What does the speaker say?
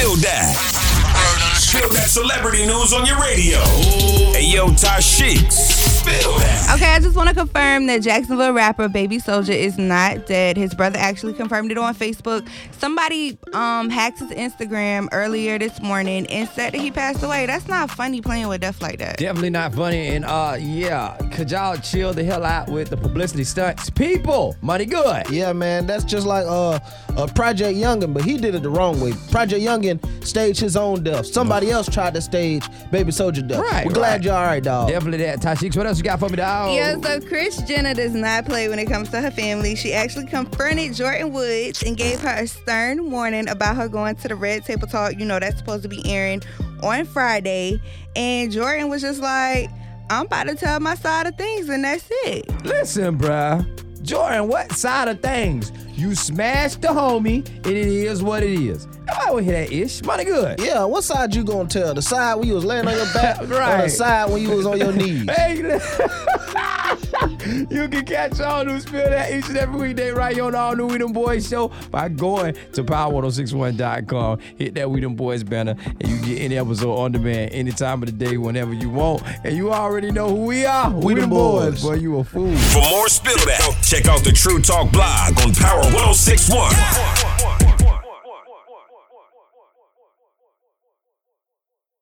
Spill that. Spill that celebrity news on your radio. Hey, yo, Tashiks. Spill that. Okay, I just want to confirm that Jacksonville rapper Baby Soulja is not dead. His brother actually confirmed it on Facebook. Somebody um hacked his Instagram earlier this morning and said that he passed away. That's not funny playing with death like that. Definitely not funny. And uh, yeah, could y'all chill the hell out with the publicity stunts? People, money good. Yeah, man, that's just like uh, uh Project Youngin, but he did it the wrong way. Project Youngin staged his own death. Somebody else tried to stage Baby Soulja death. Right, We're glad right. you're all right, dog. Definitely that. Tashiks, what else you got for me, dog? Yeah, so Kris Jenner does not play when it comes to her family. She actually confronted Jordyn Woods and gave her a stern warning about her going to the Red Table Talk. You know, that's supposed to be airing on Friday. And Jordyn was just like, I'm about to tell my side of things, and that's it. Listen, bruh. Jordyn, what side of things? You smashed the homie, and it is what it is. Nobody will hear that ish. Money good. Yeah, what side you gonna tell? The side when you was laying on your back, or the side when you was on your knees? Hey, you can catch all new spill that each and every weekday right here on the All New We Them Boys show by going to power1061.com. Hit that We Them Boys banner, and you get any episode on demand any time of the day, whenever you want. And you already know who we are. We, Them Them Boys. Boys. Boy, you a fool. For more Spill That, check out the True Talk blog on Power 1061.